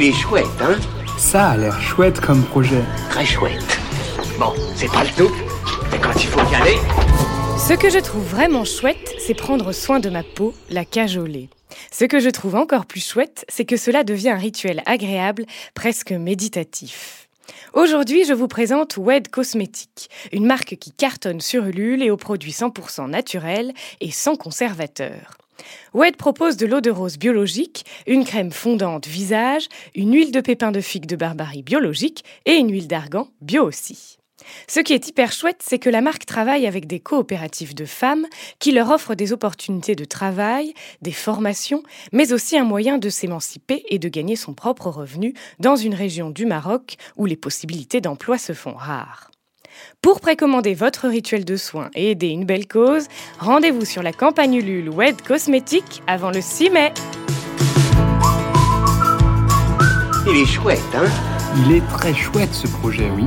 Il est chouette, hein Ça a l'air chouette comme projet. Très chouette. Bon, c'est pas le tout, mais quand il faut y aller... Ce que je trouve vraiment chouette, c'est prendre soin de ma peau, la cajoler. Ce que je trouve encore plus chouette, c'est que cela devient un rituel agréable, presque méditatif. Aujourd'hui, je vous présente Wed Cosmétiques, une marque qui cartonne sur Ulule et aux produits 100% naturels et sans conservateur. Wed propose de l'eau de rose biologique, une crème fondante visage, une huile de pépins de figue de barbarie biologique et une huile d'argan bio aussi. Ce qui est hyper chouette, c'est que la marque travaille avec des coopératives de femmes qui leur offrent des opportunités de travail, des formations, mais aussi un moyen de s'émanciper et de gagner son propre revenu dans une région du Maroc où les possibilités d'emploi se font rares. Pour précommander votre rituel de soins et aider une belle cause, rendez-vous sur la campagne Ulule Wed Cosmétique avant le 6 mai. Il est chouette, hein? Il est très chouette ce projet, oui.